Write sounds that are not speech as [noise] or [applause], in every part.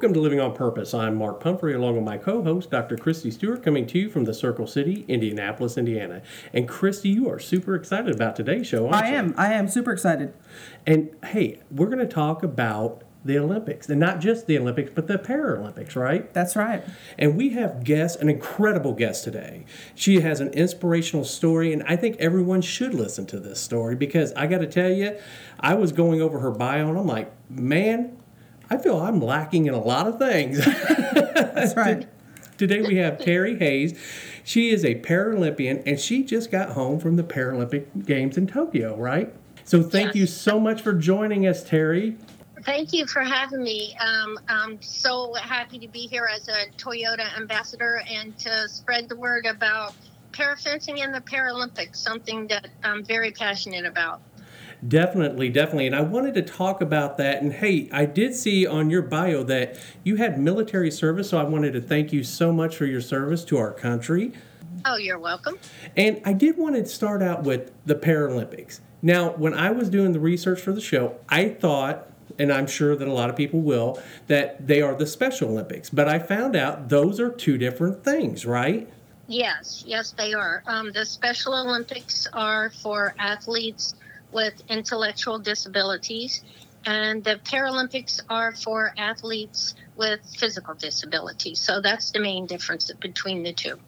Welcome to Living on Purpose. I'm Mark Pumphrey, along with my co host, Dr. Christy Stewart, coming to you from the Circle City, Indianapolis, Indiana. And Christy, you are super excited about today's show, aren't I you? am. I am super excited. And hey, we're going to talk about the Olympics, and not just the Olympics, but the Paralympics, right? That's right. And we have guests, an incredible guest today. She has an inspirational story, and I think everyone should listen to this story because I got to tell you, I was going over her bio, and I'm like, man, I feel I'm lacking in a lot of things. [laughs] That's right. Today we have Terry Hayes. She is a Paralympian and she just got home from the Paralympic Games in Tokyo, right? So thank Yes. you so much for joining us, Terry. Thank you for having me. Um, I'm so happy to be here as a Toyota ambassador and to spread the word about parafencing and the Paralympics, something that I'm very passionate about. Definitely, definitely. And I wanted to talk about that. And hey, I did see on your bio that you had military service, so I wanted to thank you so much for your service to our country. Oh, you're welcome. And I did want to start out with the Paralympics. Now, when I was doing the research for the show, I thought, and I'm sure that a lot of people will, that they are the Special Olympics. But I found out those are two different things, right? Yes, yes, they are. Um, the Special Olympics are for athletes with intellectual disabilities, and the Paralympics are for athletes with physical disabilities. So that's the main difference between the two.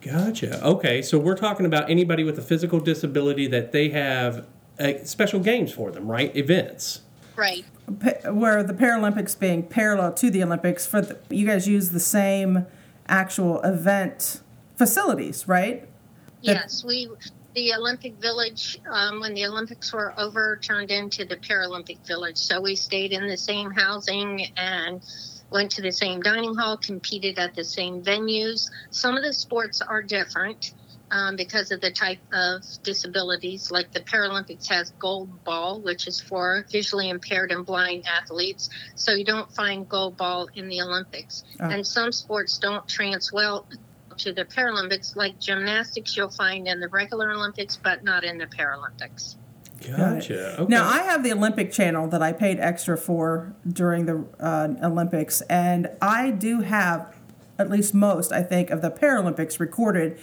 Gotcha. Okay, so we're talking about anybody with a physical disability that they have uh, special games for them, right? Events. Right. Pa- Where the Paralympics being parallel to the Olympics, for the, you guys use the same actual event facilities, right? Yes, we the Olympic Village um, when the Olympics were over turned into the Paralympic Village. So we stayed in the same housing and went to the same dining hall, competed at the same venues. Some of the sports are different um, because of the type of disabilities. Like the Paralympics has goal ball, which is for visually impaired and blind athletes. So you don't find goal ball in the Olympics. Oh. And some sports don't trans well to the Paralympics, like gymnastics, you'll find in the regular Olympics, but not in the Paralympics. Gotcha. Okay. Now, I have the Olympic channel that I paid extra for during the uh, Olympics, and I do have at least most, I think, of the Paralympics recorded.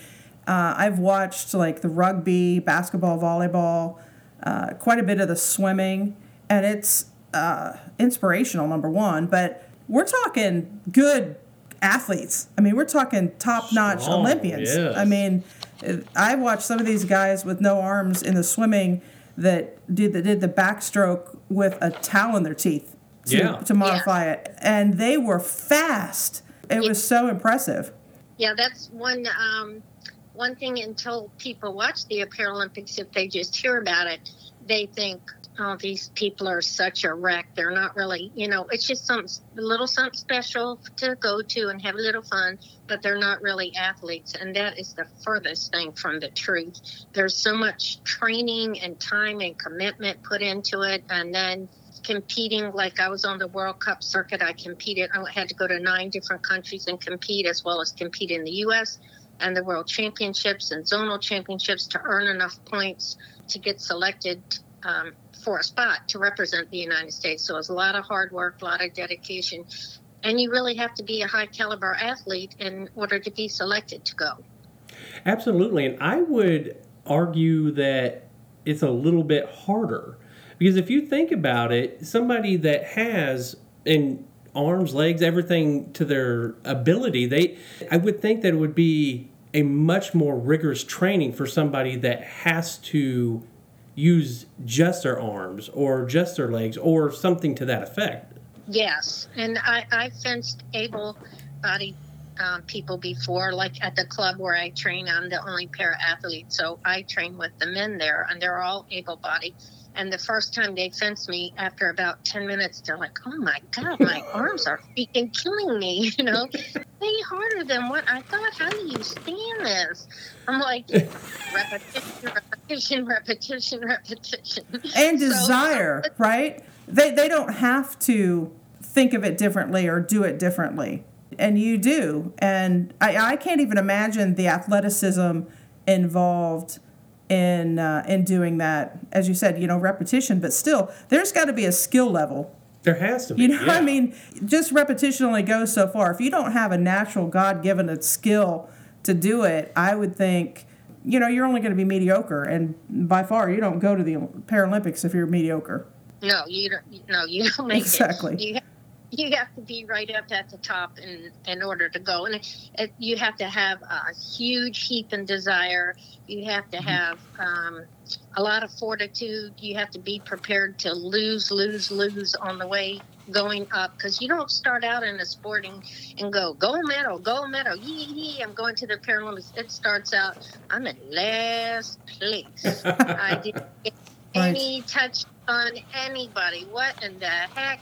Uh, I've watched like the rugby, basketball, volleyball, uh, quite a bit of the swimming, and it's uh, inspirational, number one, but we're talking good athletes. I mean, we're talking top notch Olympians. yes. I mean, I watched some of these guys with no arms in the swimming that did the, did the backstroke with a towel in their teeth to, Yeah. to modify it, and they were fast. It was so impressive. Yeah, that's one um, one thing until people watch the Paralympics, if they just hear about it, they think, oh, these people are such a wreck. They're not really, you know, it's just some little something special to go to and have a little fun, but they're not really athletes. And that is the furthest thing from the truth. There's so much training and time and commitment put into it. And then competing, like I was on the World Cup circuit, I competed, I had to go to nine different countries and compete, as well as compete in the U.S. and the World Championships and zonal championships to earn enough points to get selected um, for a spot to represent the United States. So it's a lot of hard work, a lot of dedication. And you really have to be a high caliber athlete in order to be selected to go. Absolutely. And I would argue that it's a little bit harder because if you think about it, somebody that has in arms, legs, everything to their ability, they I would think that it would be a much more rigorous training for somebody that has to use just their arms or just their legs or something to that effect. Yes, and I, I fenced able-bodied um, people before, like at the club where I train. I'm the only para athlete, so I train with the men there, and they're all able-bodied. And the first time they fenced me, after about ten minutes, they're like, "Oh my god, my [laughs] arms are freaking killing me!" [laughs] You know, way harder than what I thought. How do you stand this? I'm like, [laughs] repetition, repetition, repetition, repetition, And So- desire, um, right? They, they don't have to think of it differently or do it differently. And you do. And I, I can't even imagine the athleticism involved in uh, in doing that. As you said, you know, repetition, but still, there's got to be a skill level There has to be. You know, yeah. I mean, just repetition only goes so far. If you don't have a natural God given skill to do it, I would think, you know, you're only going to be mediocre. And by far, you don't go to the Paralympics if you're mediocre. No, you don't. No, you don't make Exactly. it. You have, you have to be right up at the top in in order to go, and it, it, you have to have a huge heap and desire. You have to have um, a lot of fortitude. You have to be prepared to lose, lose, lose on the way going up because you don't start out in a sporting and go gold medal, gold medal, yee yee. I'm going to the Paralympics. It starts out I'm in last place. [laughs] I didn't get Right. any touch on anybody. What in the heck?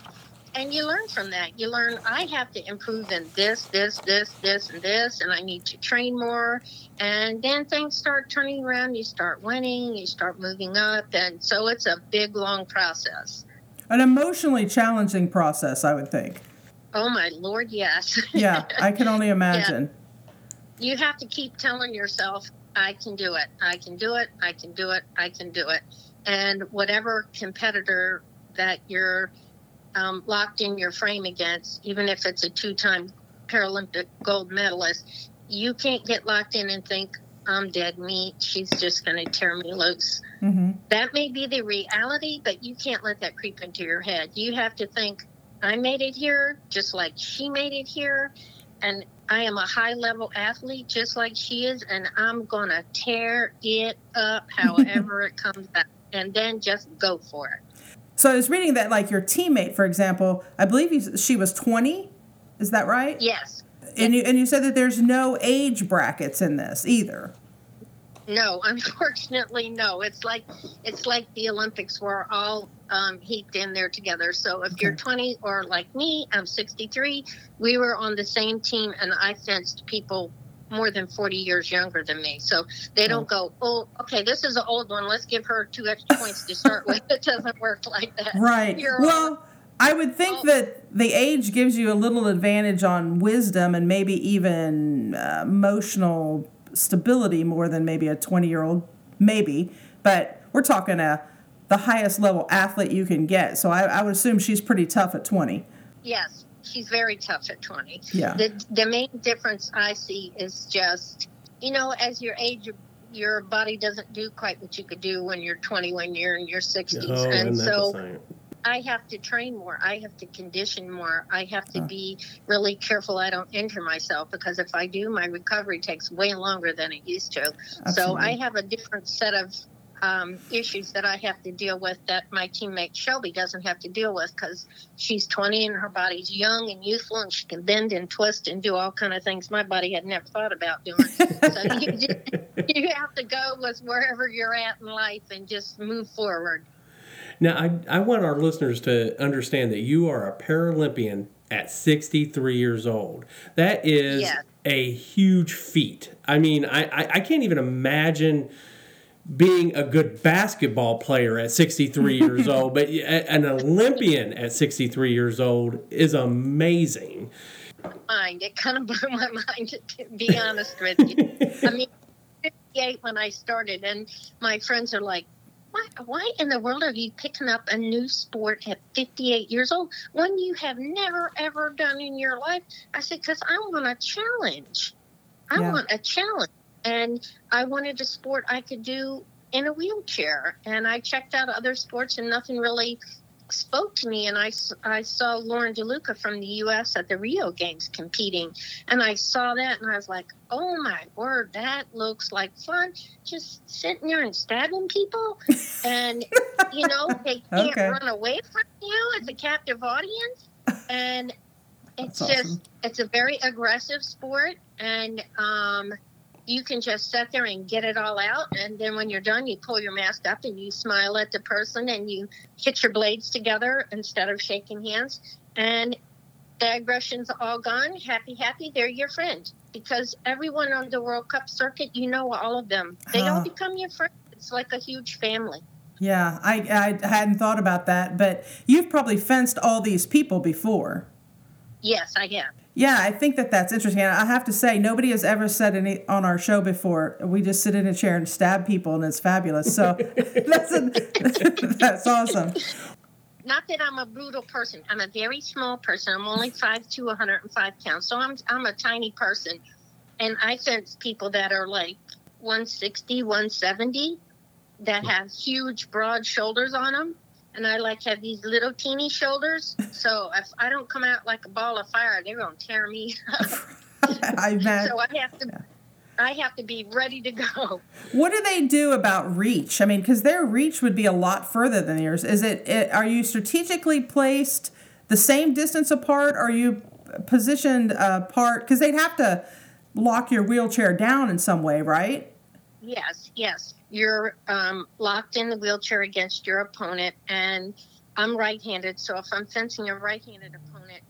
And you learn from that. You learn I have to improve in this, this, this, this, and this, and I need to train more. And then things start turning around. You start winning. You start moving up, and so it's a big, long process. An emotionally challenging process, I would think. Oh my lord, yes. [laughs] Yeah, I can only imagine. you have to keep telling yourself, I can do it. I can do it. I can do it. I can do it. And whatever competitor that you're um, locked in your frame against, even if it's a two time Paralympic gold medalist, you can't get locked in and think, I'm dead meat. She's just going to tear me loose. hmm That may be the reality, but you can't let that creep into your head. You have to think, I made it here just like she made it here. And I am a high level athlete just like she is. And I'm going to tear it up [laughs] however it comes out. And then just go for it. So I was reading that, like your teammate, for example, I believe you, she was 20. Is that right? Yes. And you and you said that there's no age brackets in this either. No, [laughs] unfortunately, no. It's like it's like the Olympics. We're all um, heaped in there together. So if you're 20 or like me, I'm 63. We were on the same team, and I sensed people more than 40 years younger than me. So they don't go, oh, okay, this is an old one. Let's give her two extra points to start with. [laughs] It doesn't work like that. Right. You're well, I would think Oh. that the age gives you a little advantage on wisdom and maybe even uh, emotional stability more than maybe a 20 year old, maybe. But we're talking a the highest level athlete you can get. So I, I would assume she's pretty tough at 20. Yes, she's very tough at 20. Yeah. The, the main difference I see is just, you know, as your age, your, your body doesn't do quite what you could do when you're 20, when you're in your 60s. Oh, and isn't so? I have to train more. I have to condition more. I have to Huh. be really careful I don't injure myself because if I do, my recovery takes way longer than it used to. Absolutely. So I have a different set of um, issues that I have to deal with that my teammate Shelby doesn't have to deal with because she's 20 and her body's young and youthful and she can bend and twist and do all kind of things my body had never thought about doing. so you, [laughs] just, you have to go with wherever you're at in life and just move forward. Now, I, I want our listeners to understand that you are a Paralympian at 63 years old. That is Yes. a huge feat. I mean, I, I, I can't even imagine being a good basketball player at 63 [laughs] years old, but an Olympian at 63 years old is amazing. mind. It kind of blew my [laughs] mind, to be honest with you. I mean, 58 when I started, and my friends are like, why, why in the world are you picking up a new sport at 58 years old when you have never, ever done in your life? I said, because I want a challenge. I Yeah. want a challenge. And I wanted a sport I could do in a wheelchair. And I checked out other sports, and nothing really spoke to me and I, I saw Lauren DeLuca from the US at the Rio Games competing and I saw that and I was like, oh my word, that looks like fun. Just sitting there and stabbing people and you know, [laughs] they can't Okay. run away from you. as a captive audience and it's That's just awesome. it's a very aggressive sport and um you can just sit there and get it all out and then when you're done you pull your mask up and you smile at the person and you hit your blades together instead of shaking hands. And the aggression's all gone. Happy happy they're your friend. Because everyone on the world cup circuit you know all of them. They Huh. all uh. become your friends. It's like a huge family. Yeah, I, I hadn't thought about that, but you've probably fenced all these people before. yes i have Yeah, I think that that's interesting. And I have to say, nobody has ever said any on our show before. We just sit in a chair and stab people, and it's fabulous. So [laughs] [laughs] that's a, [laughs] that's awesome. not that I'm a brutal person. I'm a very small person. I'm only five to 105 pounds, so I'm I'm a tiny person, and I fence people that are like 160, 170, that have huge, broad shoulders on them, and I like have these little teeny shoulders. So if I don't come out like a ball of fire, they're gonna tear me. Up. [laughs] I bet. so I have to. I have to be ready to go. What do they do about reach? I mean, because their reach would be a lot further than yours. Is it, it? Are you strategically placed the same distance apart? Are you positioned uh, apart? Because they'd have to lock your wheelchair down in some way, right? Yes, yes. You're um, locked in the wheelchair against your opponent, and I'm right-handed. So if I'm fencing a right-handed opponent,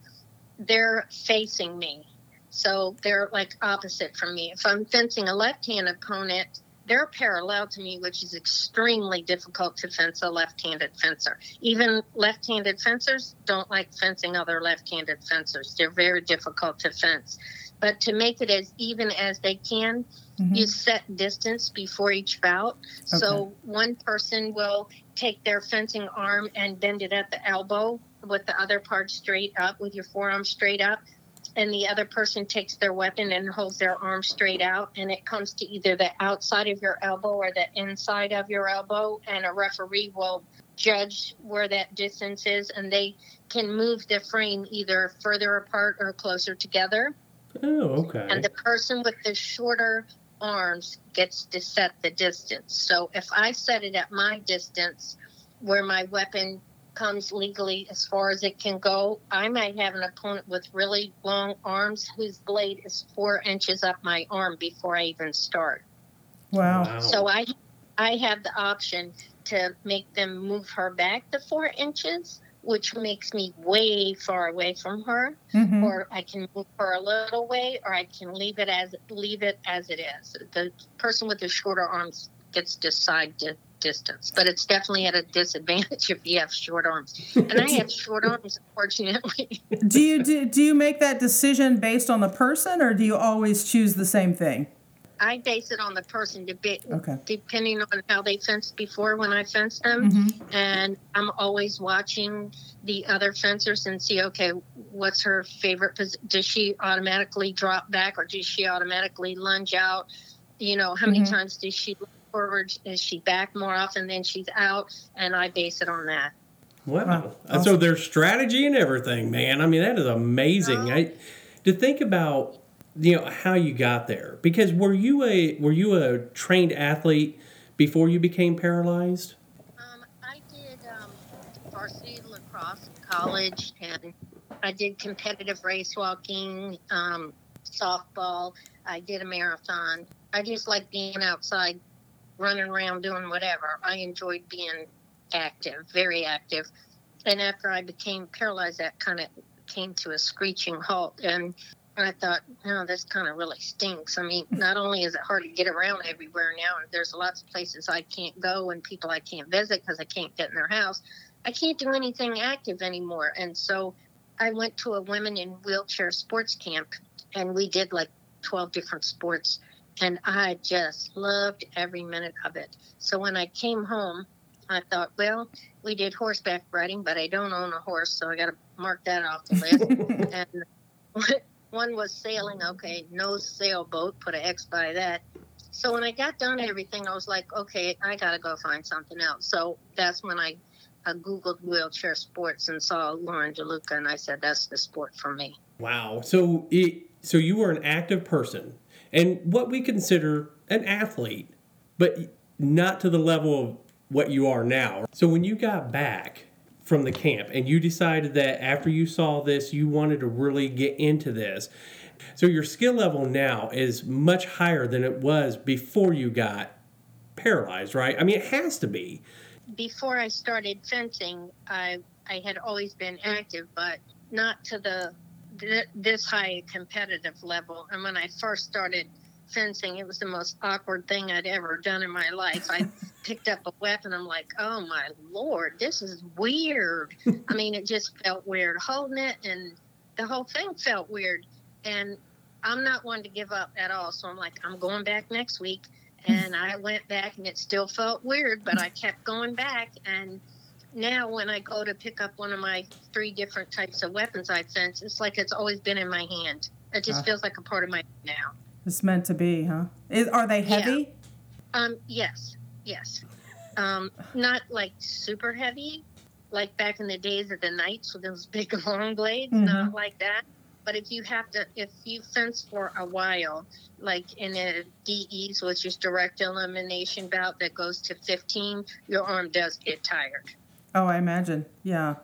they're facing me. So they're like opposite from me. If I'm fencing a left hand opponent, they're parallel to me, which is extremely difficult to fence a left handed fencer. Even left handed fencers don't like fencing other left handed fencers. They're very difficult to fence. But to make it as even as they can, mm-hmm. you set distance before each bout. Okay. So one person will take their fencing arm and bend it at the elbow with the other part straight up, with your forearm straight up and the other person takes their weapon and holds their arm straight out and it comes to either the outside of your elbow or the inside of your elbow and a referee will judge where that distance is and they can move the frame either further apart or closer together oh okay and the person with the shorter arms gets to set the distance so if i set it at my distance where my weapon comes legally as far as it can go. I might have an opponent with really long arms whose blade is four inches up my arm before I even start. Wow. wow. So I I have the option to make them move her back the four inches, which makes me way far away from her, mm-hmm. or I can move her a little way, or I can leave it as leave it as it is. The person with the shorter arms gets to decide to distance, but it's definitely at a disadvantage [laughs] if you have short arms. And I have short [laughs] arms, unfortunately. do you do, do you make that decision based on the person, or do you always choose the same thing? I base it on the person, be, okay. depending on how they fenced before when I fenced them. Mm-hmm. And I'm always watching the other fencers and see, okay, what's her favorite position? Does she automatically drop back or does she automatically lunge out? You know, how many mm-hmm. times does she look forward? Is she back more often than she's out? And I base it on that. Wow. Awesome. So there's strategy and everything, man. I mean, that is amazing. I, to think about, you know, how you got there. Because were you a were you a trained athlete before you became paralyzed? Um, I did um, varsity lacrosse in college, and I did competitive race walking, um, softball. I did a marathon. I just like being outside running around doing whatever. I enjoyed being active, very active. And after I became paralyzed, that kind of came to a screeching halt. And I thought, no, this kind of really stinks. I mean, [laughs] not only is it hard to get around everywhere now, there's lots of places I can't go and people I can't visit because I can't get in their house. I can't do anything active anymore. And so I went to a women in wheelchair sports camp and we did like 12 different sports and I just loved every minute of it. So when I came home, I thought, well, we did horseback riding, but I don't own a horse, so I got to mark that off the list. [laughs] and [laughs] one was sailing. Okay, no sailboat. Put an X by that. So when I got done everything, I was like, okay, I got to go find something else. So that's when I, I Googled wheelchair sports and saw Lauren DeLuca, and I said, that's the sport for me. Wow. So it, so you were an active person and what we consider an athlete, but not to the level of what you are now. So when you got back from the camp and you decided that after you saw this, you wanted to really get into this. So your skill level now is much higher than it was before you got paralyzed, right? I mean, it has to be. Before I started fencing, I I had always been active, but not to the this high competitive level. And when I first started fencing, it was the most awkward thing I'd ever done in my life. I [laughs] picked up a weapon. I'm like, oh my lord, this is weird. I mean, it just felt weird holding it, and the whole thing felt weird. And I'm not one to give up at all. So I'm like, I'm going back next week. And I went back, and it still felt weird, but I kept going back. And now when I go to pick up one of my three different types of weapons I fence, it's like it's always been in my hand. It just Ah. feels like a part of my now. It's meant to be, huh? Is, are they heavy? Um, yes, yes. Um, not like super heavy, like back in the days of the knights with those big [laughs] long blades. Mhm. Not like that. But if you have to, if you fence for a while, like in a DEs, which is direct elimination bout that goes to 15, your arm does get tired. Oh, I imagine. Yeah.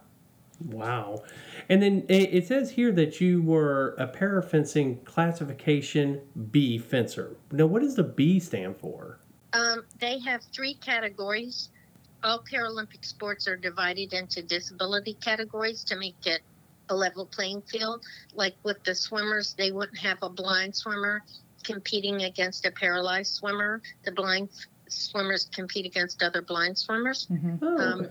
Wow. And then it it says here that you were a parafencing classification B fencer. Now, what does the B stand for? Um, they have three categories. All Paralympic sports are divided into disability categories to make it a level playing field. Like with the swimmers, they wouldn't have a blind swimmer competing against a paralyzed swimmer. The blind swimmers compete against other blind swimmers. hmm Oh, Um.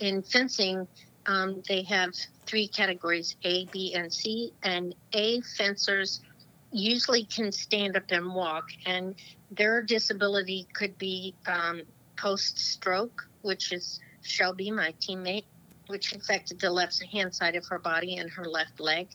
In fencing, um, they have three categories A, B, and C. And A fencers usually can stand up and walk, and their disability could be um, post stroke, which is Shelby, my teammate, which affected the left hand side of her body and her left leg.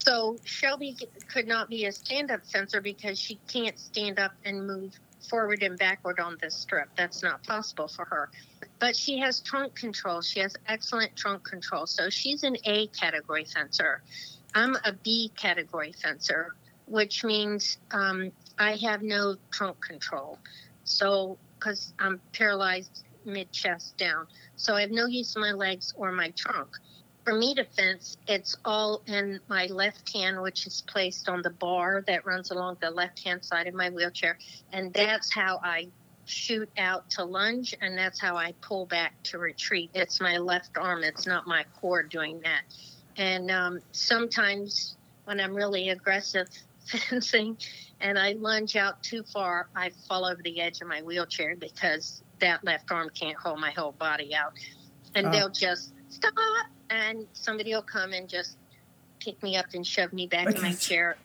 So Shelby could not be a stand up fencer because she can't stand up and move forward and backward on this strip. That's not possible for her. But she has trunk control. She has excellent trunk control. So she's an A category fencer. I'm a B category fencer, which means um, I have no trunk control. So, because I'm paralyzed mid chest down. So I have no use of my legs or my trunk. For me to fence, it's all in my left hand, which is placed on the bar that runs along the left hand side of my wheelchair. And that's how I shoot out to lunge, and that's how I pull back to retreat. It's my left arm, it's not my core doing that. And um, sometimes when I'm really aggressive [laughs] fencing and I lunge out too far, I fall over the edge of my wheelchair because that left arm can't hold my whole body out. And Oh. they'll just stop, and somebody will come and just pick me up and shove me back in my chair.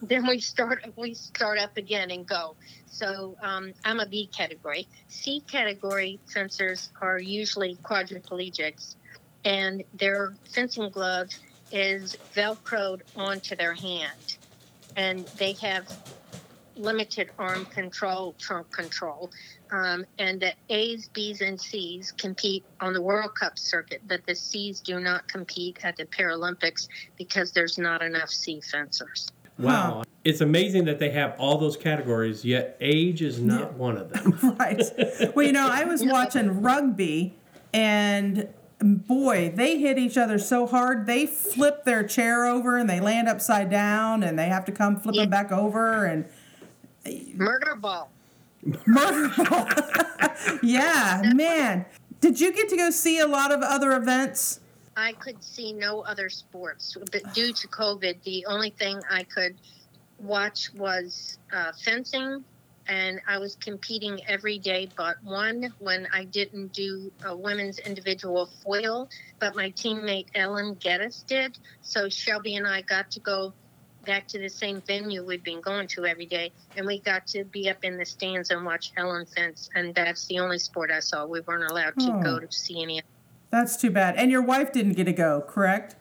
Then we start we start up again and go. So um, I'm a B category. C category fencers are usually quadriplegics, and their fencing glove is velcroed onto their hand, and they have limited arm control, trunk control. Um, and the A's, B's, and C's compete on the World Cup circuit, but the C's do not compete at the Paralympics because there's not enough C fencers. Wow. It's amazing that they have all those categories, yet age is not one of them. [laughs] Right. Well, you know, I was [laughs] watching rugby, and boy, they hit each other so hard. They flip their chair over and they land upside down, and they have to come flipping Yeah. back over and Murder ball. murder ball. [laughs] yeah, man. Did you get to go see a lot of other events? I could see no other sports, but due to COVID, the only thing I could watch was uh, fencing, and I was competing every day but one when I didn't do a women's individual foil, but my teammate Ellen Geddes did. So Shelby and I got to go back to the same venue we'd been going to every day, and we got to be up in the stands and watch Ellen fence, and that's the only sport I saw. We weren't allowed to Oh. go hmm. to see any That's too bad. And your wife didn't get to go, correct?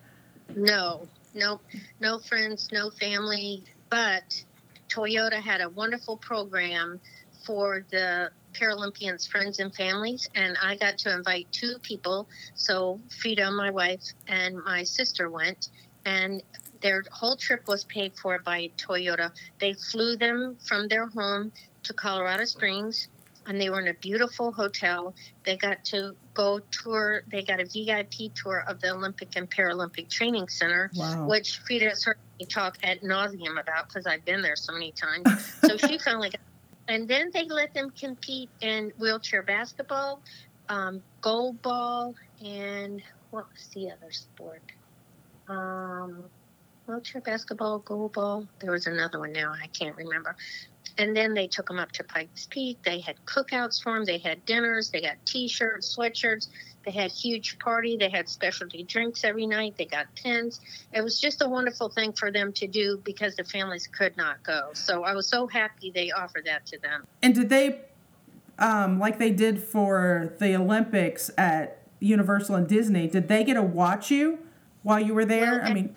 No, no, no friends, no family. But Toyota had a wonderful program for the Paralympians' friends and families, and I got to invite two people. So Frida, my wife, and my sister went, and their whole trip was paid for by Toyota. They flew them from their home to Colorado Springs, and they were in a beautiful hotel. They got to go tour. They got a VIP tour of the Olympic and Paralympic Training Center, Wow. which Frida has heard me talk ad nauseum about because I've been there so many times. [laughs] so she finally got. And then they let them compete in wheelchair basketball, um, goal ball, and what was the other sport? Um, wheelchair basketball, goal ball. There was another one now I can't remember. And then they took them up to Pikes Peak. They had cookouts for them. They had dinners. They got T-shirts, sweatshirts. They had huge party. They had specialty drinks every night. They got pins. It was just a wonderful thing for them to do because the families could not go. So I was so happy they offered that to them. And did they, um, like they did for the Olympics at Universal and Disney, did they get to watch you while you were there? Well, I mean,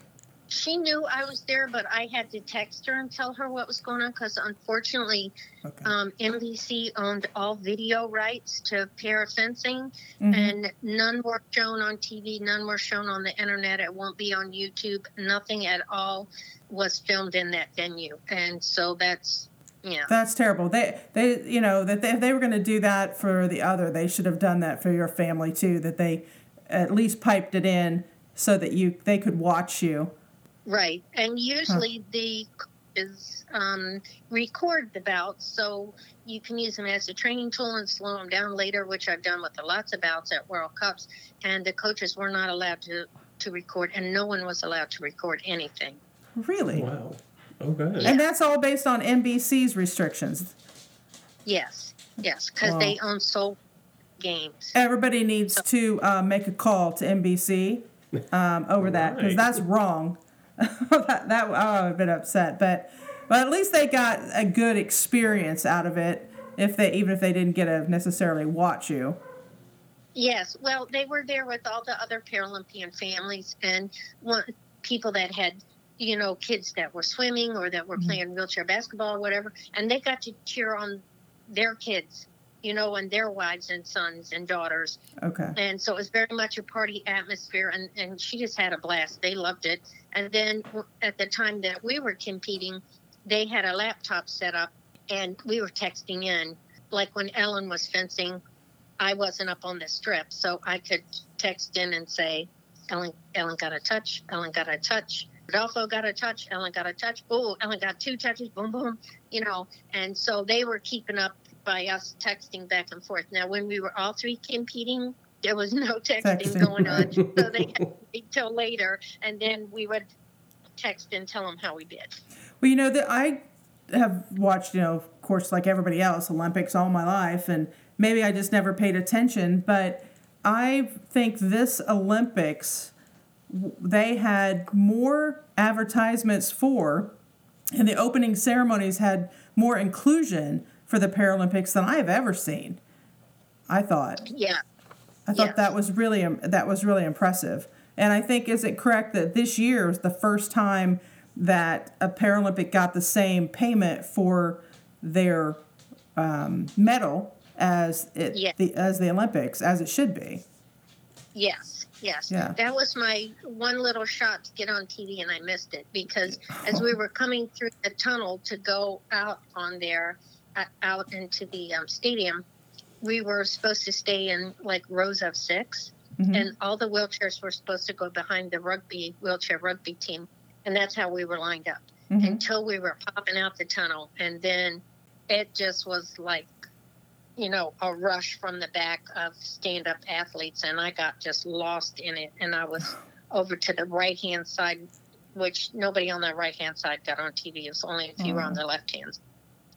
she knew I was there, but I had to text her and tell her what was going on because unfortunately, okay. um, NBC owned all video rights to para fencing, Mhm. and none were shown on TV, none were shown on the internet. It won't be on YouTube. Nothing at all was filmed in that venue, and so that's yeah. That's terrible. They, they, you know, that they, if they were going to do that for the other, they should have done that for your family too. That they at least piped it in so that you they could watch you. Right, and usually the is um, record the bouts so you can use them as a training tool and slow them down later, which I've done with lots of bouts at World Cups. And the coaches were not allowed to to record, and no one was allowed to record anything. Really, Wow. Okay. and that's all based on NBC's restrictions. Yes, yes, because Wow. they own sole games. Everybody needs to uh, make a call to NBC um, over that because that's wrong. [laughs] that that I would have been upset, but but at least they got a good experience out of it. If they even if they didn't get to necessarily watch you. Yes, well, they were there with all the other Paralympian families and one, people that had, you know, kids that were swimming or that were Mhm. playing wheelchair basketball or whatever, and they got to cheer on their kids, you know, and their wives and sons and daughters. Okay. And so it was very much a party atmosphere, and, and she just had a blast. They loved it. And then at the time that we were competing, they had a laptop set up, and we were texting in. Like when Ellen was fencing, I wasn't up on the strip, so I could text in and say, Ellen, Ellen got a touch. Ellen got a touch. Rodolfo got a touch. Ellen got a touch. Oh, Ellen got two touches. Boom, boom. You know, and so they were keeping up by us texting back and forth. Now, when we were all three competing, there was no texting, Texting. going on, so they had to [laughs] wait till later, and then we would text and tell them how we did. Well, you know that I have watched, you know, of course, like everybody else, Olympics all my life, and maybe I just never paid attention. But I think this Olympics, they had more advertisements for, and the opening ceremonies had more inclusion for the Paralympics than I have ever seen. I thought. Yeah. I thought Yes. that was really that was really impressive. And I think is it correct that this year is the first time that a Paralympic got the same payment for their um, medal as it Yeah. the as the Olympics as it should be. Yes, yes. Yeah. That was my one little shot to get on TV, and I missed it because as we were coming through the tunnel to go out on there, uh, out into the um, stadium, we were supposed to stay in like rows of 6 Mhm. and all the wheelchairs were supposed to go behind the rugby wheelchair rugby team, and that's how we were lined up Mhm. until we were popping out the tunnel, and then it just was like you know, a rush from the back of stand up athletes, and I got just lost in it. And I was [sighs] over to the right hand side, which nobody on the right hand side got on TV. It was only if you were on the left hand.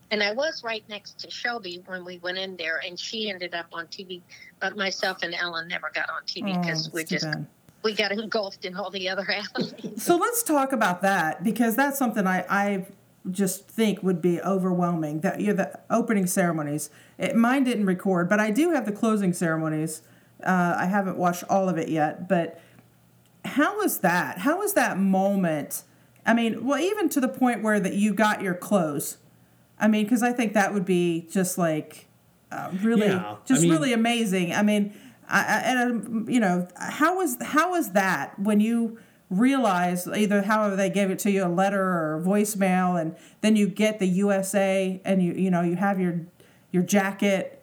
And I was right next to Shelby when we went in there, and she ended up on TV. But myself and Ellen never got on TV Oh, because that's we just bad. we got engulfed in all the other [laughs] athletes. So let's talk about that because that's something I, I just think would be overwhelming. That you know, the opening ceremonies. It, mine didn't record, but I do have the closing ceremonies. Uh, I haven't watched all of it yet, but how was that? How was that moment? I mean, well, even to the point where that you got your clothes. I mean, because I think that would be just like uh, really, Yeah, I just mean- really amazing. I mean, I, I, and um, you know, how was how was that when you realize either however they gave it to you a letter or a voicemail, and then you get the USA and you you know you have your your jacket.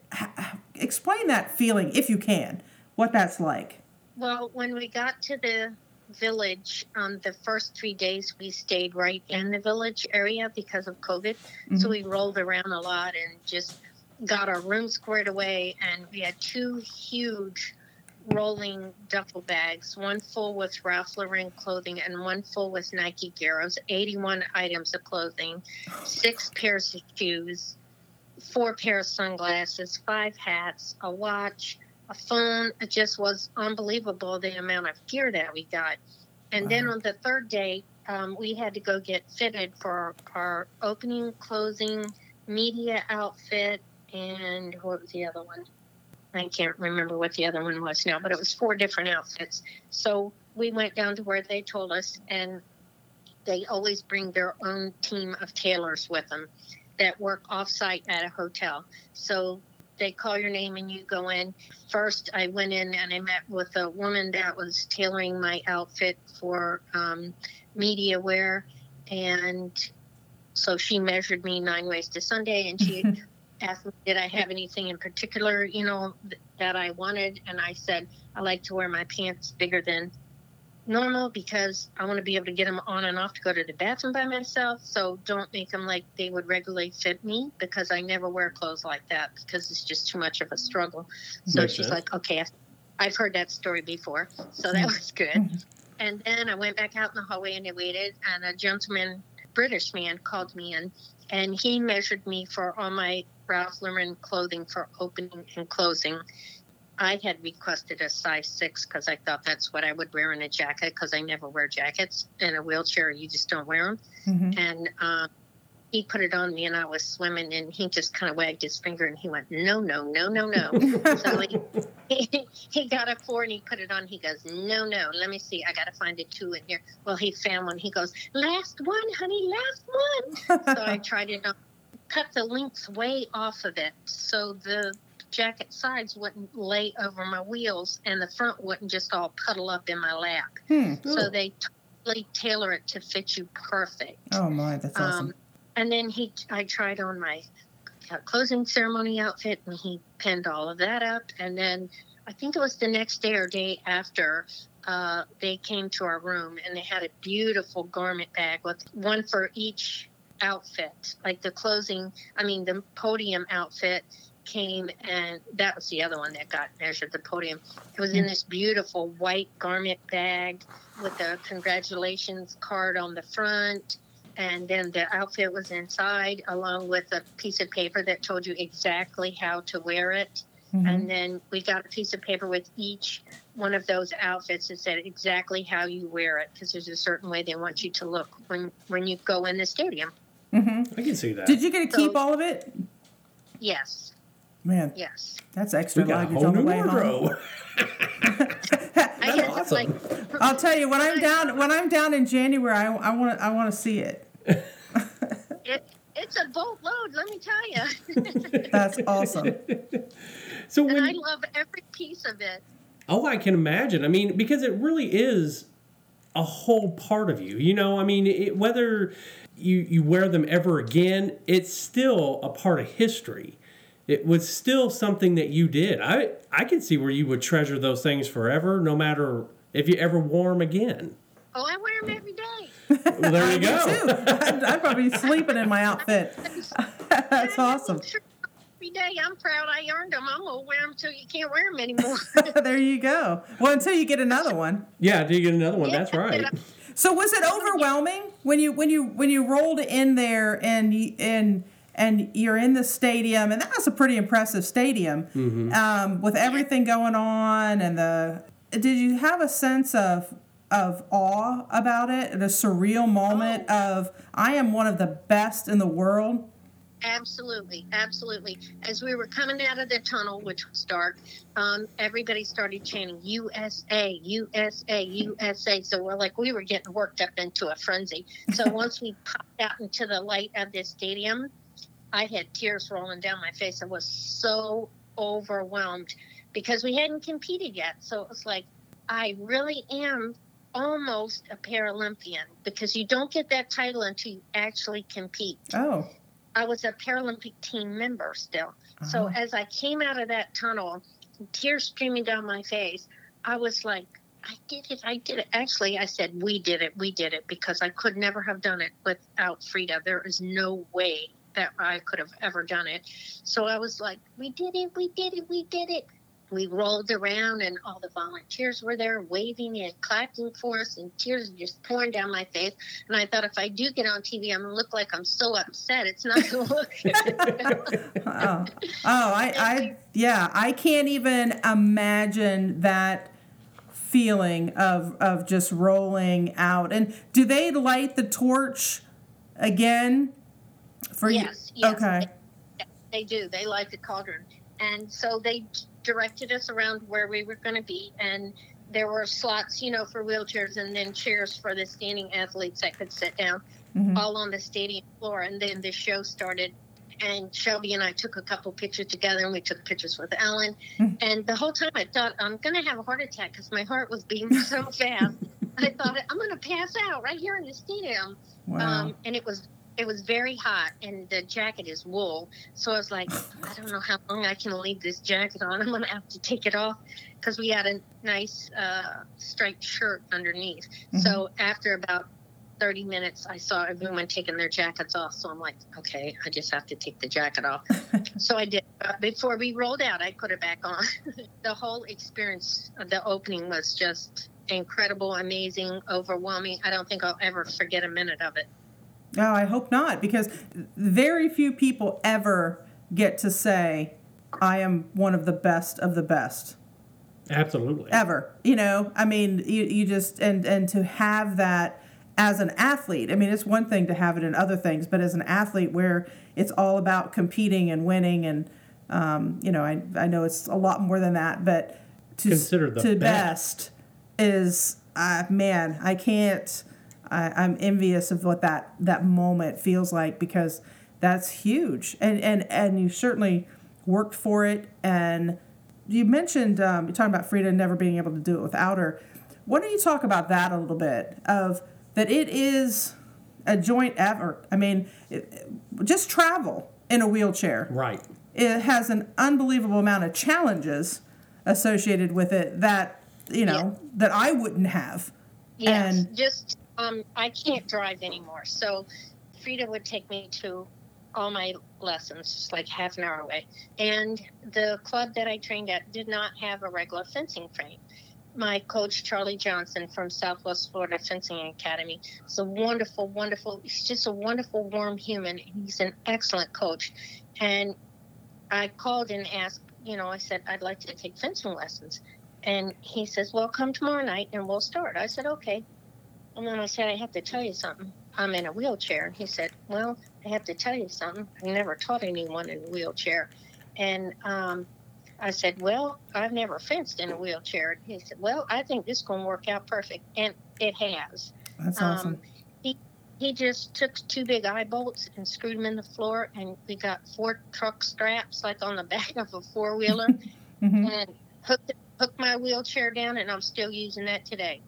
Explain that feeling if you can, what that's like. Well, when we got to the village, um, the first three days we stayed right in the village area because of COVID. So Mhm. we rolled around a lot and just got our room squared away. And we had two huge rolling duffel bags, one full with Ralph Lauren clothing and one full with Nike gear. It was 81 items of clothing, six pairs of shoes, four pair of sunglasses, five hats, a watch, a phone. It just was unbelievable the amount of gear that we got. And then on the third day, um, we had to go get fitted for our opening, closing, media outfit, and what was the other one? I can't remember what the other one was now, but it was four different outfits. So we went down to where they told us, and they always bring their own team of tailors with them that work offsite at a hotel. So they call your name and you go in. First, I went in and I met with a woman that was tailoring my outfit for um, media wear, and so she measured me nine ways to Sunday, and she [laughs] asked me, did I have anything in particular, you know, th- that I wanted? And I said, I like to wear my pants bigger than normal because I want to be able to get them on and off to go to the bathroom by myself. So don't make them like they would regularly fit me because I never wear clothes like that because it's just too much of a struggle. So Makes she's sense. like, okay, I've- I've heard that story before. So that was good. [laughs] And then I went back out in the hallway and I waited, and a gentleman, British man, called me in, and he measured me for all my Ralph Lauren clothing for opening and closing. I had requested a size six because I thought that's what I would wear in a jacket because I never wear jackets. In a wheelchair, you just don't wear them. Mhm. And um, he put it on me, and I was swimming, and he just kind of wagged his finger, and he went, "No, no, no, no, no." [laughs] so he, he got a four and he put it on. He goes, No, no, let me see. I got to find a two in here. Well, he found one. He goes, Last one, honey, last one. so I [laughs] tried it on, cut the length way off of it so the jacket sides wouldn't lay over my wheels and the front wouldn't just all puddle up in my lap. Hmm. Oh. So they totally tailor it to fit you perfect. Oh my, that's awesome. Um, and then he, I tried on my uh, closing ceremony outfit, and he pinned all of that up. And then I think it was the next day or day after, uh, they came to our room, and they had a beautiful garment bag with one for each outfit. Like the closing, I mean, the podium outfit came, and that was the other one that got measured. The podium. It was in this beautiful white garment bag with a congratulations card on the front and then the outfit was inside along with a piece of paper that told you exactly how to wear it Mhm. and then we got a piece of paper with each one of those outfits that said exactly how you wear it because there's a certain way they want you to look when when you go in the stadium Mhm. I can see that. Did you get to keep So- all of it? yes Man, yes that's we extra got a luggage whole on the new way home. wardrobe. [laughs] I That's had, awesome. like, I'll tell you when I'm down when I'm down in January, I, I want I want to see it. [laughs] it, it's a boatload let me tell you [laughs] That's awesome. so and when i love every piece of it Oh, I can imagine. I mean, because it really is a whole part of you. You know, I mean, it, whether you you wear them ever again, it's still a part of history. It was still something that you did. I I can see where you would treasure those things forever, no matter if you ever wore them again. oh i wear them every day Well, there you [laughs] Me go. too. [laughs] I'd, I'd probably be sleeping in my outfit. [laughs] That's awesome. Every day, I'm proud I earned them. I'm gonna wear them till you can't wear them anymore. there you go. Well, until you get another one. Yeah, do you get another one? That's right. So was it overwhelming when you when you when you rolled in there and you, and and you're in the stadium and that was a pretty impressive stadium um, with everything going on and the did you have a sense of of awe about it and a surreal moment of I am one of the best in the world? absolutely, absolutely. As we were coming out of the tunnel, which was dark, um, everybody started chanting USA, USA, USA. So we're like, we were getting worked up into a frenzy. So [laughs] once we popped out into the light of this stadium, I had tears rolling down my face. I was so overwhelmed because we hadn't competed yet. So it was like, I really am almost a Paralympian because you don't get that title until you actually compete. Oh, I was a Paralympic team member still. So Oh. as I came out of that tunnel, tears streaming down my face, I was like, I did it, I did it. Actually, I said, we did it, we did it, because I could never have done it without Frida. There is no way that I could have ever done it. So I was like, we did it, we did it, we did it. We rolled around and all the volunteers were there waving and clapping for us and tears just pouring down my face. And I thought if I do get on TV, I'm going to look like I'm so upset. It's not going to look [laughs] oh, oh, I, I, yeah, I can't even imagine that feeling of of just rolling out. And do they light the torch again for Yes, yes. Okay. They do. They like the cauldron. And so they directed us around where we were going to be, and there were slots, you know, for wheelchairs, and then chairs for the standing athletes that could sit down, Mhm. all on the stadium floor. And then the show started, and Shelby and I took a couple pictures together, and we took pictures with Ellen. Mhm. And the whole time I thought I'm going to have a heart attack because my heart was beating so [laughs] fast. I thought I'm going to pass out right here in the stadium. Wow. Um, and it was it was very hot, and the jacket is wool. So I was like, I don't know how long I can leave this jacket on. [laughs] I'm gonna have to take it off because we had a nice uh, striped shirt underneath. So after about 30 minutes, I saw everyone taking their jackets off. So I'm like, okay, I just have to take the jacket off. [laughs] so I did. Uh, before we rolled out, I put it back on. [laughs] the whole experience of the opening was just incredible, amazing, overwhelming. I don't think I'll ever forget a minute of it. No, I hope not, because very few people ever get to say, I am one of the best of the best. Absolutely. Ever. You know, I mean, you, you just, and, and to have that as an athlete, I mean, it's one thing to have it in other things, but as an athlete where it's all about competing and winning, and, um, you know, I, I know it's a lot more than that, but to, Consider the to best. best is, uh, man, I can't. I, I'm envious of what that that moment feels like because that's huge, and and and you certainly worked for it. And you mentioned um, you're talking about Frida never being able to do it without her. Why don't you talk about that a little bit? Of that it is a joint effort. I mean, it, just travel in a wheelchair Right. it has an unbelievable amount of challenges associated with it that you know that I wouldn't have. Yes, And- just um, I can't drive anymore. So Frida would take me to all my lessons, just like half an hour away. And the club that I trained at did not have a regular fencing frame. My coach, Charlie Johnson from Southwest Florida Fencing Academy, is a wonderful, wonderful, he's just a wonderful, warm human. He's an excellent coach. And I called and asked, you know, I said, I'd like to take fencing lessons. And he says, Well, come tomorrow night and we'll start. I said, Okay. And then I said, I have to tell you something. I'm in a wheelchair. And he said, Well, I have to tell you something. I never taught anyone in a wheelchair. And um, I said, Well, I've never fenced in a wheelchair. And he said, Well, I think this is going to work out perfect. And it has. That's Um, awesome. He just took two big eye bolts and screwed them in the floor. And we got four truck straps, like on the [laughs] back of a four wheeler, [laughs] hmm and hooked, hooked my wheelchair down. And I'm still using that today.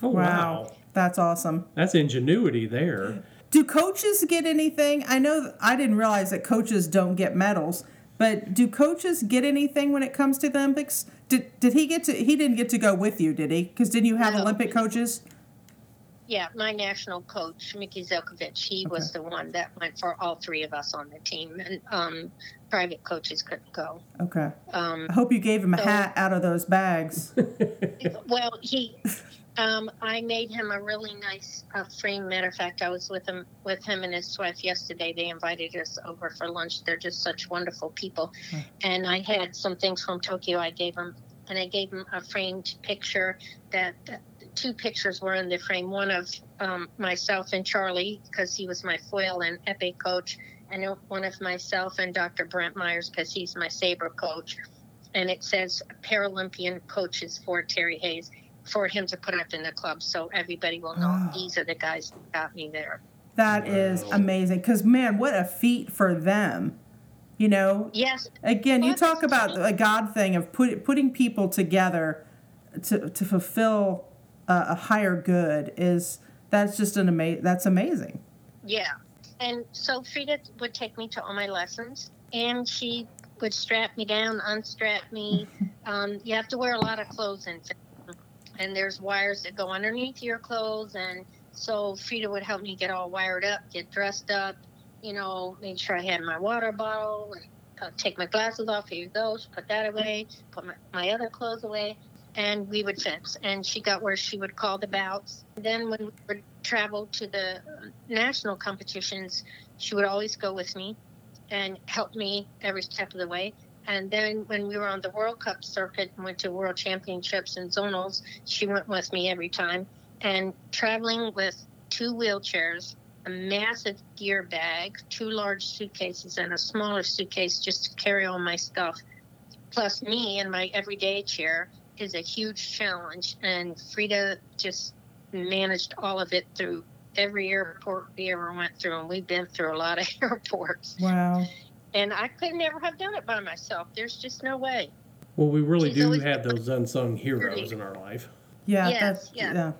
Oh, Wow. wow. That's awesome. That's ingenuity there. Do coaches get anything? I know I didn't realize that coaches don't get medals, but do coaches get anything when it comes to the Olympics? Did did he get to? He didn't get to go with you, did he? Because didn't you have No. Olympic coaches? Yeah, my national coach, Mickey Zelkovich, he was the one that went for all three of us on the team, and um, private coaches couldn't go. Okay. Um, I hope you gave him a hat out of those bags. [laughs] well, he, um, I made him a really nice uh, frame. Matter of fact, I was with him with him and his wife yesterday. They invited us over for lunch. They're just such wonderful people, and I had some things from Tokyo. I gave him, and I gave him a framed picture that. That Two pictures were in the frame. One of um, myself and Charlie, because he was my foil and epee coach, and one of myself and Dr. Brent Myers, because he's my saber coach. And it says Paralympian coaches for Terry Hayes for him to put up in the club so everybody will know Wow. these are the guys that got me there. That is amazing. Because man, what a feat for them. You know, Yes, again, you talk about a God thing of put, putting people together to to fulfill a, a higher good is that's just an amazing. That's amazing. yeah. And so Frida would take me to all my lessons and she would strap me down, unstrap me. [laughs] Um, you have to wear a lot of clothes in and there's wires that go underneath your clothes and so Frida would help me get all wired up, get dressed up, you know, make sure I had my water bottle and uh, take my glasses off. Here you go. she Put that away. Put my, my other clothes away. And we would fence. And she got where she would call the bouts. Then when we would travel to the uh, national competitions, she would always go with me and help me every step of the way. And then when we were on the World Cup circuit and went to World Championships and zonals, she went with me every time. And traveling with two wheelchairs, a massive gear bag, two large suitcases, and a smaller suitcase just to carry all my stuff. plus me in my everyday chair is a huge challenge. And Frida just managed all of it through every airport we ever went through, and we've been through a lot of [laughs] airports. Wow. And I could never have done it by myself. There's just no way. Well, we really She's do have those unsung heroes in our life. Yeah. Yes, that's, yes. yeah.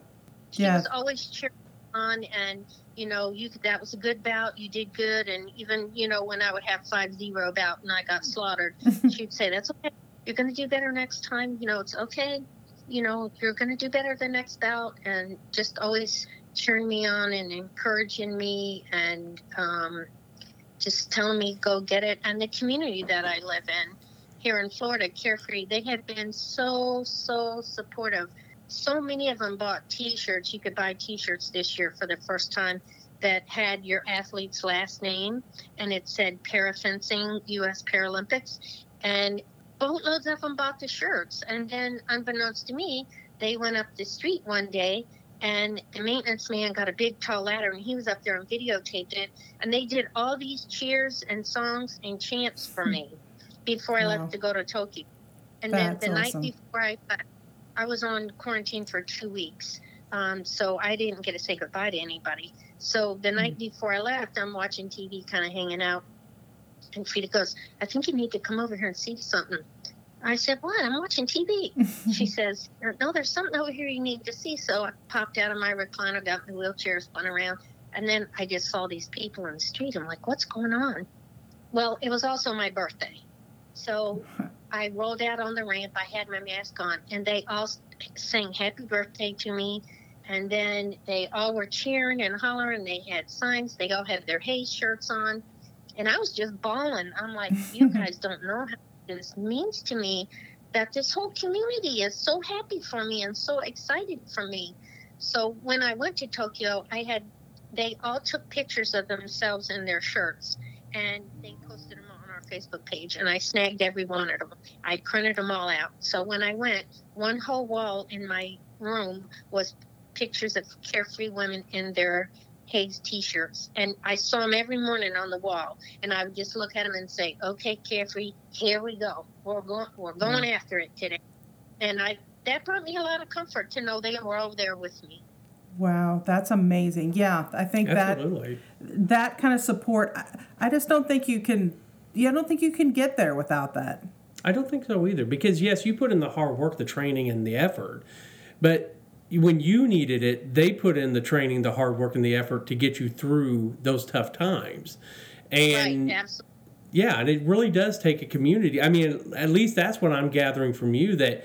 She Yeah. was always cheering on, and you know, you that was a good bout. You did good, and even you know, when I would have five zero bout and I got slaughtered, [laughs] she'd say, "That's okay. You're going to do better next time. You know, it's okay. You know, you're going to do better the next bout," and just always cheering me on and encouraging me, and um, just telling me go get it. And the community that I live in here in Florida, Carefree, they have been so so supportive. So many of them bought T-shirts. You could buy T-shirts this year for the first time that had your athlete's last name and it said parafencing U.S. Paralympics, and boatloads of them bought the shirts. And then, unbeknownst to me, they went up the street one day. And the maintenance man got a big tall ladder, and he was up there and videotaped it. And they did all these cheers and songs and chants for me before I Wow. left to go to Tokyo. And That's then the awesome. night before I, I was on quarantine for two weeks, um, so I didn't get to say goodbye to anybody. So the night before I left, I'm watching TV, kind of hanging out, and Frida goes, "I think you need to come over here and see something." I said, "What? I'm watching TV." [laughs] she says, "No, there's something over here you need to see." So I popped out of my recliner, got my wheelchair, spun around, and then I just saw these people in the street. I'm like, "What's going on?" Well, it was also my birthday, so [laughs] I rolled out on the ramp. I had my mask on, and they all sang "Happy Birthday" to me. And then they all were cheering and hollering. They had signs. They all had their Hayes shirts on, and I was just bawling. I'm like, "You [laughs] guys don't know how this means to me. That this whole community is so happy for me and so excited for me." So when I went to Tokyo, I had they all took pictures of themselves in their shirts, and they posted them on our Facebook page. And I snagged every one of them. I printed them all out. So when I went, one whole wall in my room was pictures of carefree women in their Hayes t-shirts, and I saw them every morning on the wall. And I would just look at them and say, "Okay, carefree, here we go. We're going, we're mm-hmm. going after it today." And I that brought me a lot of comfort to know they were all there with me. Wow, that's amazing. Yeah, I think that that kind of support. I, I just don't think you can. Yeah, I don't think you can get there without that. I don't think so either. Because yes, you put in the hard work, the training, and the effort, but when you needed it, they put in the training, the hard work, and the effort to get you through those tough times. And right, yeah, and it really does take a community. I mean, at least that's what I'm gathering from you that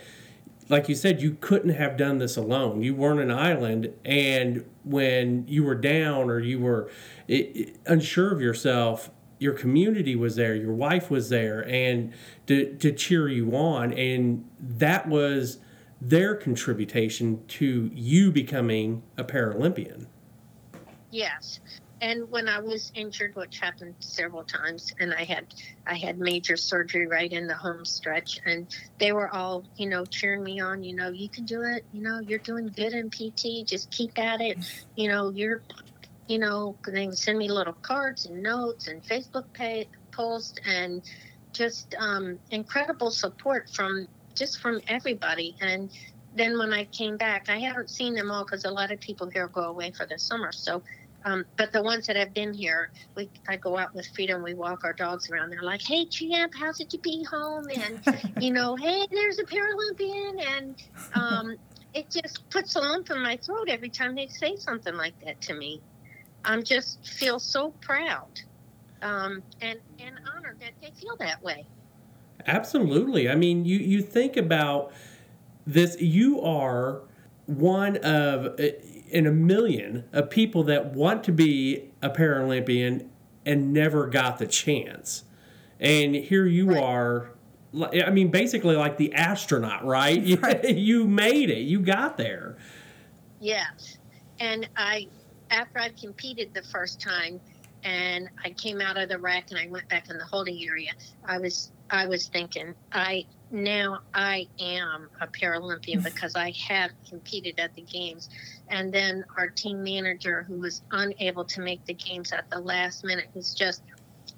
like you said, you couldn't have done this alone. You weren't an island, and when you were down or you were i i unsure of yourself, your community was there, your wife was there, and to, to cheer you on, and that was their contribution to you becoming a Paralympian. Yes. And when I was injured, which happened several times, and I had I had major surgery right in the home stretch, and they were all, you know, cheering me on. You know, you can do it. You know, you're doing good in PT. Just keep at it. You know, you're, you know, they would send me little cards and notes and Facebook posts and just um, incredible support from just from everybody. And then when I came back, I haven't seen them all because a lot of people here go away for the summer. So um, but the ones that have been here, we I go out with Frida and we walk our dogs around. They're like, "Hey, champ, how's it to be home?" And [laughs] you know, "Hey, there's a Paralympian," and um, it just puts a lump in my throat every time they say something like that to me. I'm just feel so proud um, and and honored that they feel that way. Absolutely. I mean, you you think about this. You are one of uh, in a million of people that want to be a Paralympian and never got the chance. And here you Right. are. I mean, basically like the astronaut, right? [laughs] You, you made it. You got there. Yes. And I, after I competed the first time and I came out of the rack and I went back in the holding area, I was, I was thinking, I, now I am a Paralympian [laughs] because I have competed at the games. And then our team manager, who was unable to make the games at the last minute, was just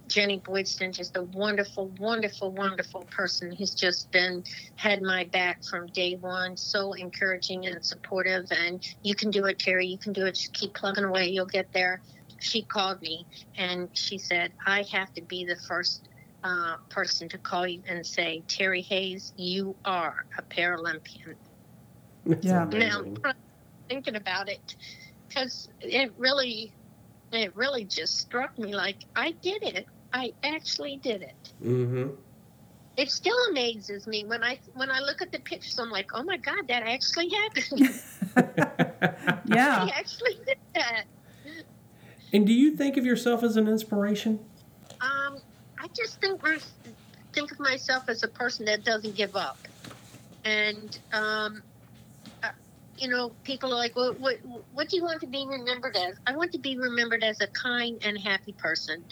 Jenny Boydston, just a wonderful, wonderful, wonderful person who's just been had my back from day one. So encouraging and supportive. And you can do it, Terry. You can do it. Just keep plugging away. You'll get there. She called me and she said, I have to be the first uh, person to call you and say, Terry Hayes, you are a Paralympian. That's Yeah. Now, amazing. I'm thinking about it because it really, it really just struck me like I did it. I actually did it. Mm-hmm. It still amazes me when I when I look at the pictures. I'm like, oh my god, that actually happened. [laughs] [laughs] Yeah. I actually did that. And do you think of yourself as an inspiration? Um, I just think think of myself as a person that doesn't give up, and um, uh, you know, people are like, "What, what, what do you want to be remembered as?" I want to be remembered as a kind and happy person,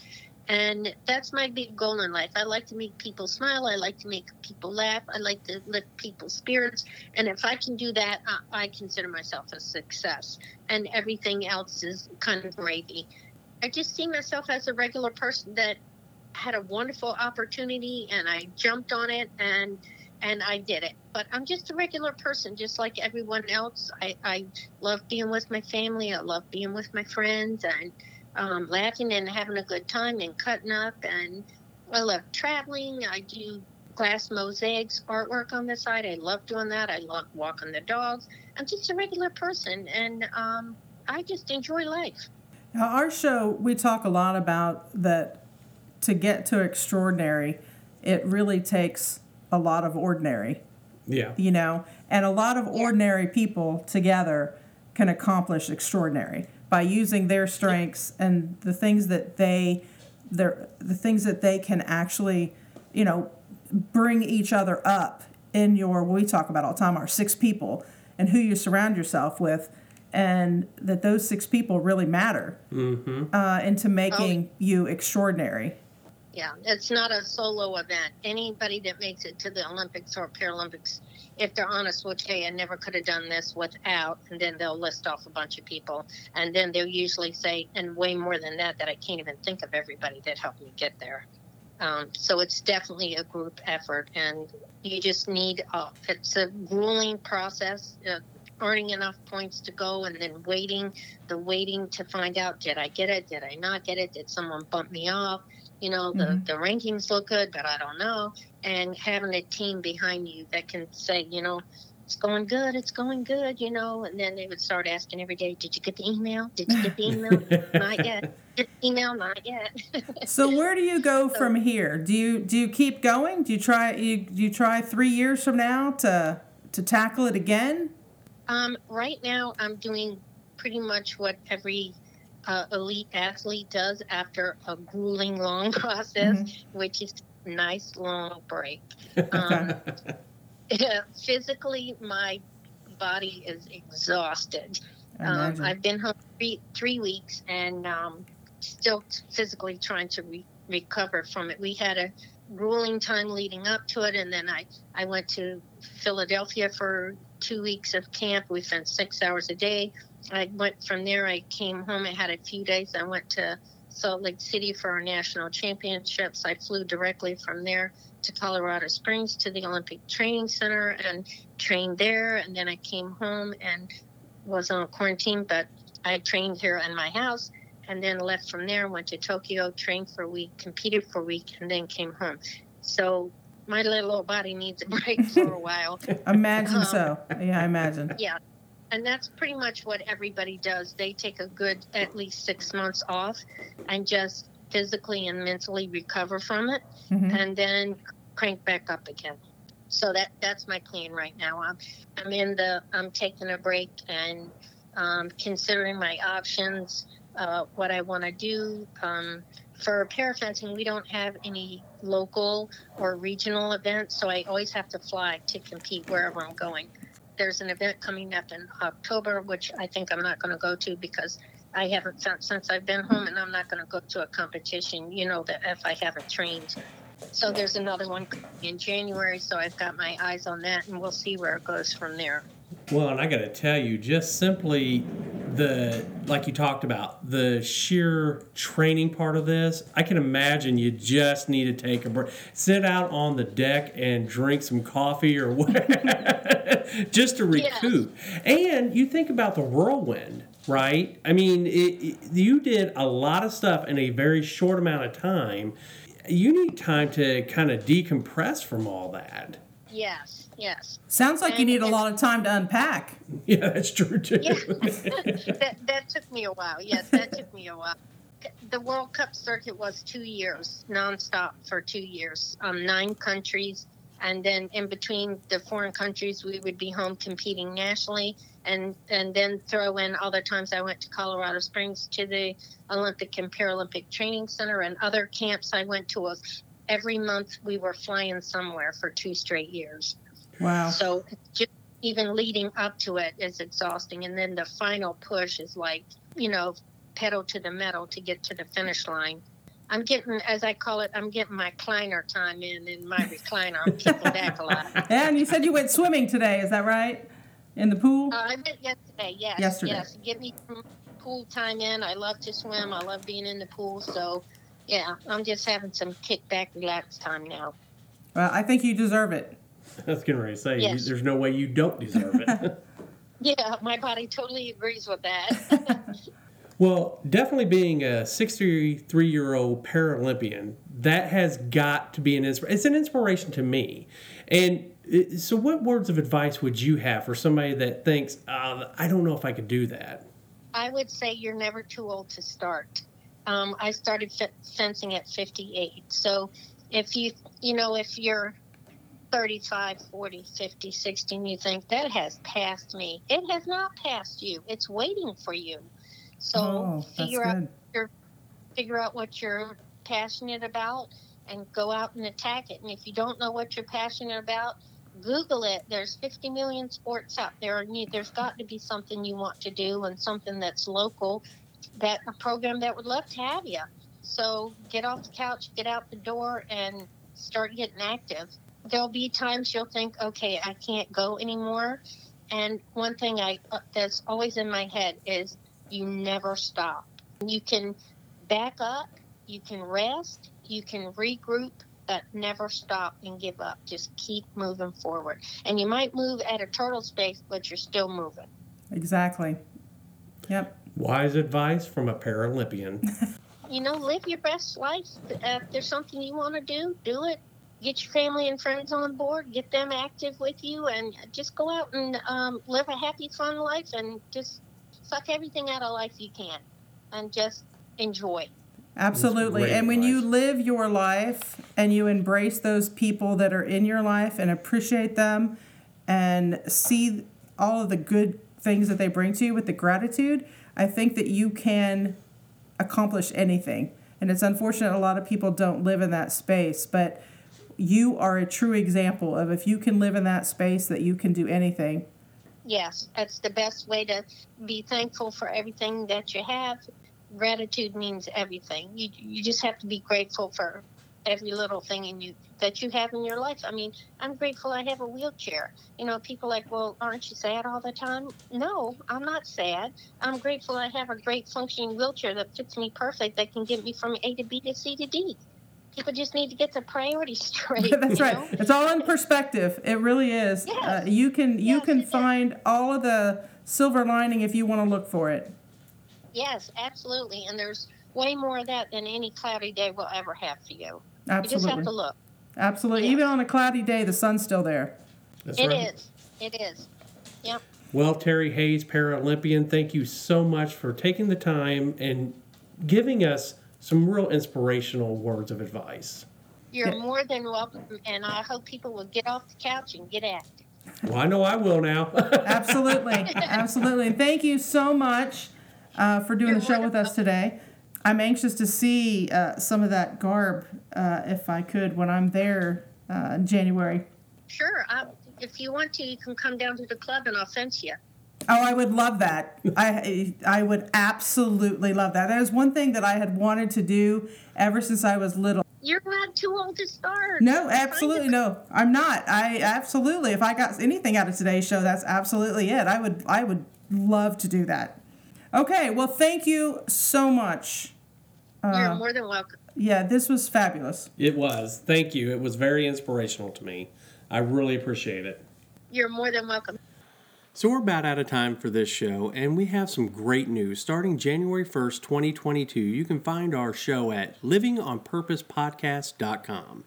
and that's my big goal in life. I like to make people smile. I like to make people laugh. I like to lift people's spirits, and if I can do that, I, I consider myself a success. And everything else is kind of gravy. I just see myself as a regular person that had a wonderful opportunity and I jumped on it and and I did it. But I'm just a regular person, just like everyone else. I, I love being with my family. I love being with my friends and um, laughing and having a good time and cutting up. And I love traveling. I do glass mosaics artwork on the side. I love doing that. I love walking the dogs. I'm just a regular person and um, I just enjoy life. Now, our show, we talk a lot about that to get to extraordinary, it really takes a lot of ordinary, Yeah. you know, and a lot of ordinary people together can accomplish extraordinary by using their strengths and the things that they their the things that they can actually, you know, bring each other up in your we talk about all the time our six people and who you surround yourself with and that those six people really matter Mm-hmm. uh, into making you extraordinary. Yeah, it's not a solo event. Anybody that makes it to the Olympics or Paralympics, if they're honest, tell you, I never could have done this without. And then they'll list off a bunch of people. And then they'll usually say, and way more than that, that I can't even think of everybody that helped me get there. Um, so it's definitely a group effort. And you just need, uh, it's a grueling process. Uh, earning enough points to go and then waiting the waiting to find out did i get it did i not get it did someone bump me off you know the, Mhm. the rankings look good but i don't know and having a team behind you that can say you know it's going good it's going good you know and then they would start asking every day did you get the email did you get the email not yet the email not yet So where do you go [laughs] from here? Do you do you keep going? Do you try you do you try three years from now to to tackle it again? Um, right now, I'm doing pretty much what every uh, elite athlete does after a grueling long [laughs] process, which is a nice long break. [laughs] Um, [laughs] physically, my body is exhausted. Um. I've been home three, three weeks and um, still physically trying to re- recover from it. We had a grueling time leading up to it, and then I, I went to Philadelphia for two weeks of camp. We spent six hours a day. I went from there, I came home, I had a few days. I went to Salt Lake City for our national championships. I flew directly from there to Colorado Springs to the Olympic Training Center and trained there. And then I came home and was on quarantine, but I trained here in my house and then left from there, went to Tokyo, trained for a week, competed for a week, and then came home. So my little old body needs a break for a while. [laughs] imagine um, so. Yeah, I imagine. Yeah. And that's pretty much what everybody does. They take a good at least six months off and just physically and mentally recover from it Mhm. and then crank back up again. So that that's my plan right now. I'm I'm in the I'm taking a break and um, considering my options, uh, what I want to do. Um, for parafencing, we don't have any local or regional events, so I always have to fly to compete wherever I'm going. There's an event coming up in October, which I think I'm not going to go to because I haven't since I've been home, and I'm not going to go to a competition. You know that if I haven't trained. So there's another one in January, so I've got my eyes on that, and we'll see where it goes from there. Well, and I got to tell you, just simply the like you talked about the sheer training part of this i can imagine you just need to take a break. Sit out on the deck and drink some coffee or whatever [laughs] just to recoup. And you think about the whirlwind right? I mean it, it, you did a lot of stuff in a very short amount of time. You need time to kind of decompress from all that. Yes, yes. Sounds like you need a lot of time to unpack. [laughs] yeah that's true too Yeah, [laughs] that, that took me a while. Yes, that took me a while. The World Cup circuit was two years, nonstop for two years, um, nine countries. And then in between the foreign countries, we would be home competing nationally. And, and then throw in other times I went to Colorado Springs to the Olympic and Paralympic Training Center and other camps I went to was every month we were flying somewhere for two straight years. Wow. So just even leading up to it is exhausting. And then the final push is like, you know, pedal to the metal to get to the finish line. I'm getting, as I call it, I'm getting my Kleiner time in in my [laughs] recliner. I'm kicking back a lot. Uh, And you said you went swimming today, is that right? In the pool? I went yesterday, yes. Yesterday. Yes, get me some pool time in. I love to swim. I love being in the pool. So, yeah, I'm just having some kickback, relax time now. Well, I think you deserve it. [laughs] I was getting ready to say, Yes. there's no way you don't deserve it. [laughs] [laughs] Yeah, my body totally agrees with that. well, definitely being a 63 year old Paralympian, that has got to be an inspiration. It's an inspiration to me. And so, what words of advice would you have for somebody that thinks, uh, I don't know if I could do that? I would say you're never too old to start. Um, I started fe- fencing at 58. So if you, you know, if you're 35, 40, 50, 60, and you think that has passed me, it has not passed you. It's waiting for you. So oh, figure out good. figure out what you're passionate about and go out and attack it. And if you don't know what you're passionate about, Google it. There's 50 million sports out there, and there's got to be something you want to do and something that's local, that a program that would love to have you. So get off the couch, get out the door, and start getting active. There'll be times you'll think, okay, I can't go anymore. And one thing I uh, that's always in my head is you never stop. You can back up, you can rest, you can regroup, but never stop and give up. Just keep moving forward. And you might move at a turtle space, but you're still moving. Exactly. Yep. Wise advice from a Paralympian. [laughs] You know, live your best life. Uh, if there's something you want to do, do it. Get your family and friends on board, get them active with you, and just go out and um, live a happy, fun life and just suck everything out of life you can and just enjoy. Absolutely. And when you live your life and you embrace those people that are in your life and appreciate them and see all of the good things that they bring to you with the gratitude, I think that you can accomplish anything. And it's unfortunate a lot of people don't live in that space, but you are a true example of if you can live in that space that you can do anything. Yes, that's the best way to be thankful for everything that you have. Gratitude means everything. You you just have to be grateful for every little thing in you that you have in your life. I mean, I'm grateful I have a wheelchair. You know, people like, well, aren't you sad all the time? No, I'm not sad. I'm grateful I have a great functioning wheelchair that fits me perfect that can get me from A to B to C to D. People just need to get the priorities [laughs] straight. [laughs] That's right. know? It's all in perspective. It really is. Yes. Uh, you can you Yes, can it is. find all of the silver lining if you want to look for it. Yes, absolutely. And there's way more of that than any cloudy day will ever have for you. Absolutely. You just have to look. Absolutely. Yes. Even on a cloudy day, the sun's still there. That's It right. is. It is. Yep. Well, Terry Hayes, Paralympian, thank you so much for taking the time and giving us some real inspirational words of advice. You're Yeah. more than welcome, and I hope people will get off the couch and get active. Well, I know I will now. [laughs] Absolutely. Absolutely. And thank you so much uh, for doing You're the show with us today. I'm anxious to see uh, some of that garb, uh, if I could, when I'm there uh, in January. Sure. I, if you want to, you can come down to the club and I'll fence you. Oh, I would love that. I I would absolutely love that. That is one thing that I had wanted to do ever since I was little. You're not too old to start. No, absolutely no. I'm not. I absolutely. If I got anything out of today's show, that's absolutely it. I would. I would love to do that. Okay, well, thank you so much. You're uh, more than welcome. Yeah, this was fabulous. It was. Thank you. It was very inspirational to me. I really appreciate it. You're more than welcome. So we're about out of time for this show, and we have some great news. Starting January 1st, 2022, you can find our show at livingonpurposepodcast.com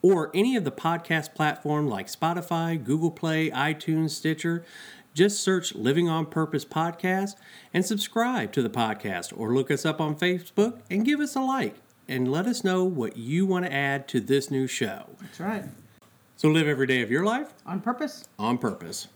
or any of the podcast platform like Spotify, Google Play, iTunes, Stitcher. Just search Living on Purpose Podcast and subscribe to the podcast or look us up on Facebook and give us a like and let us know what you want to add to this new show. That's right. So live every day of your life On purpose. on purpose.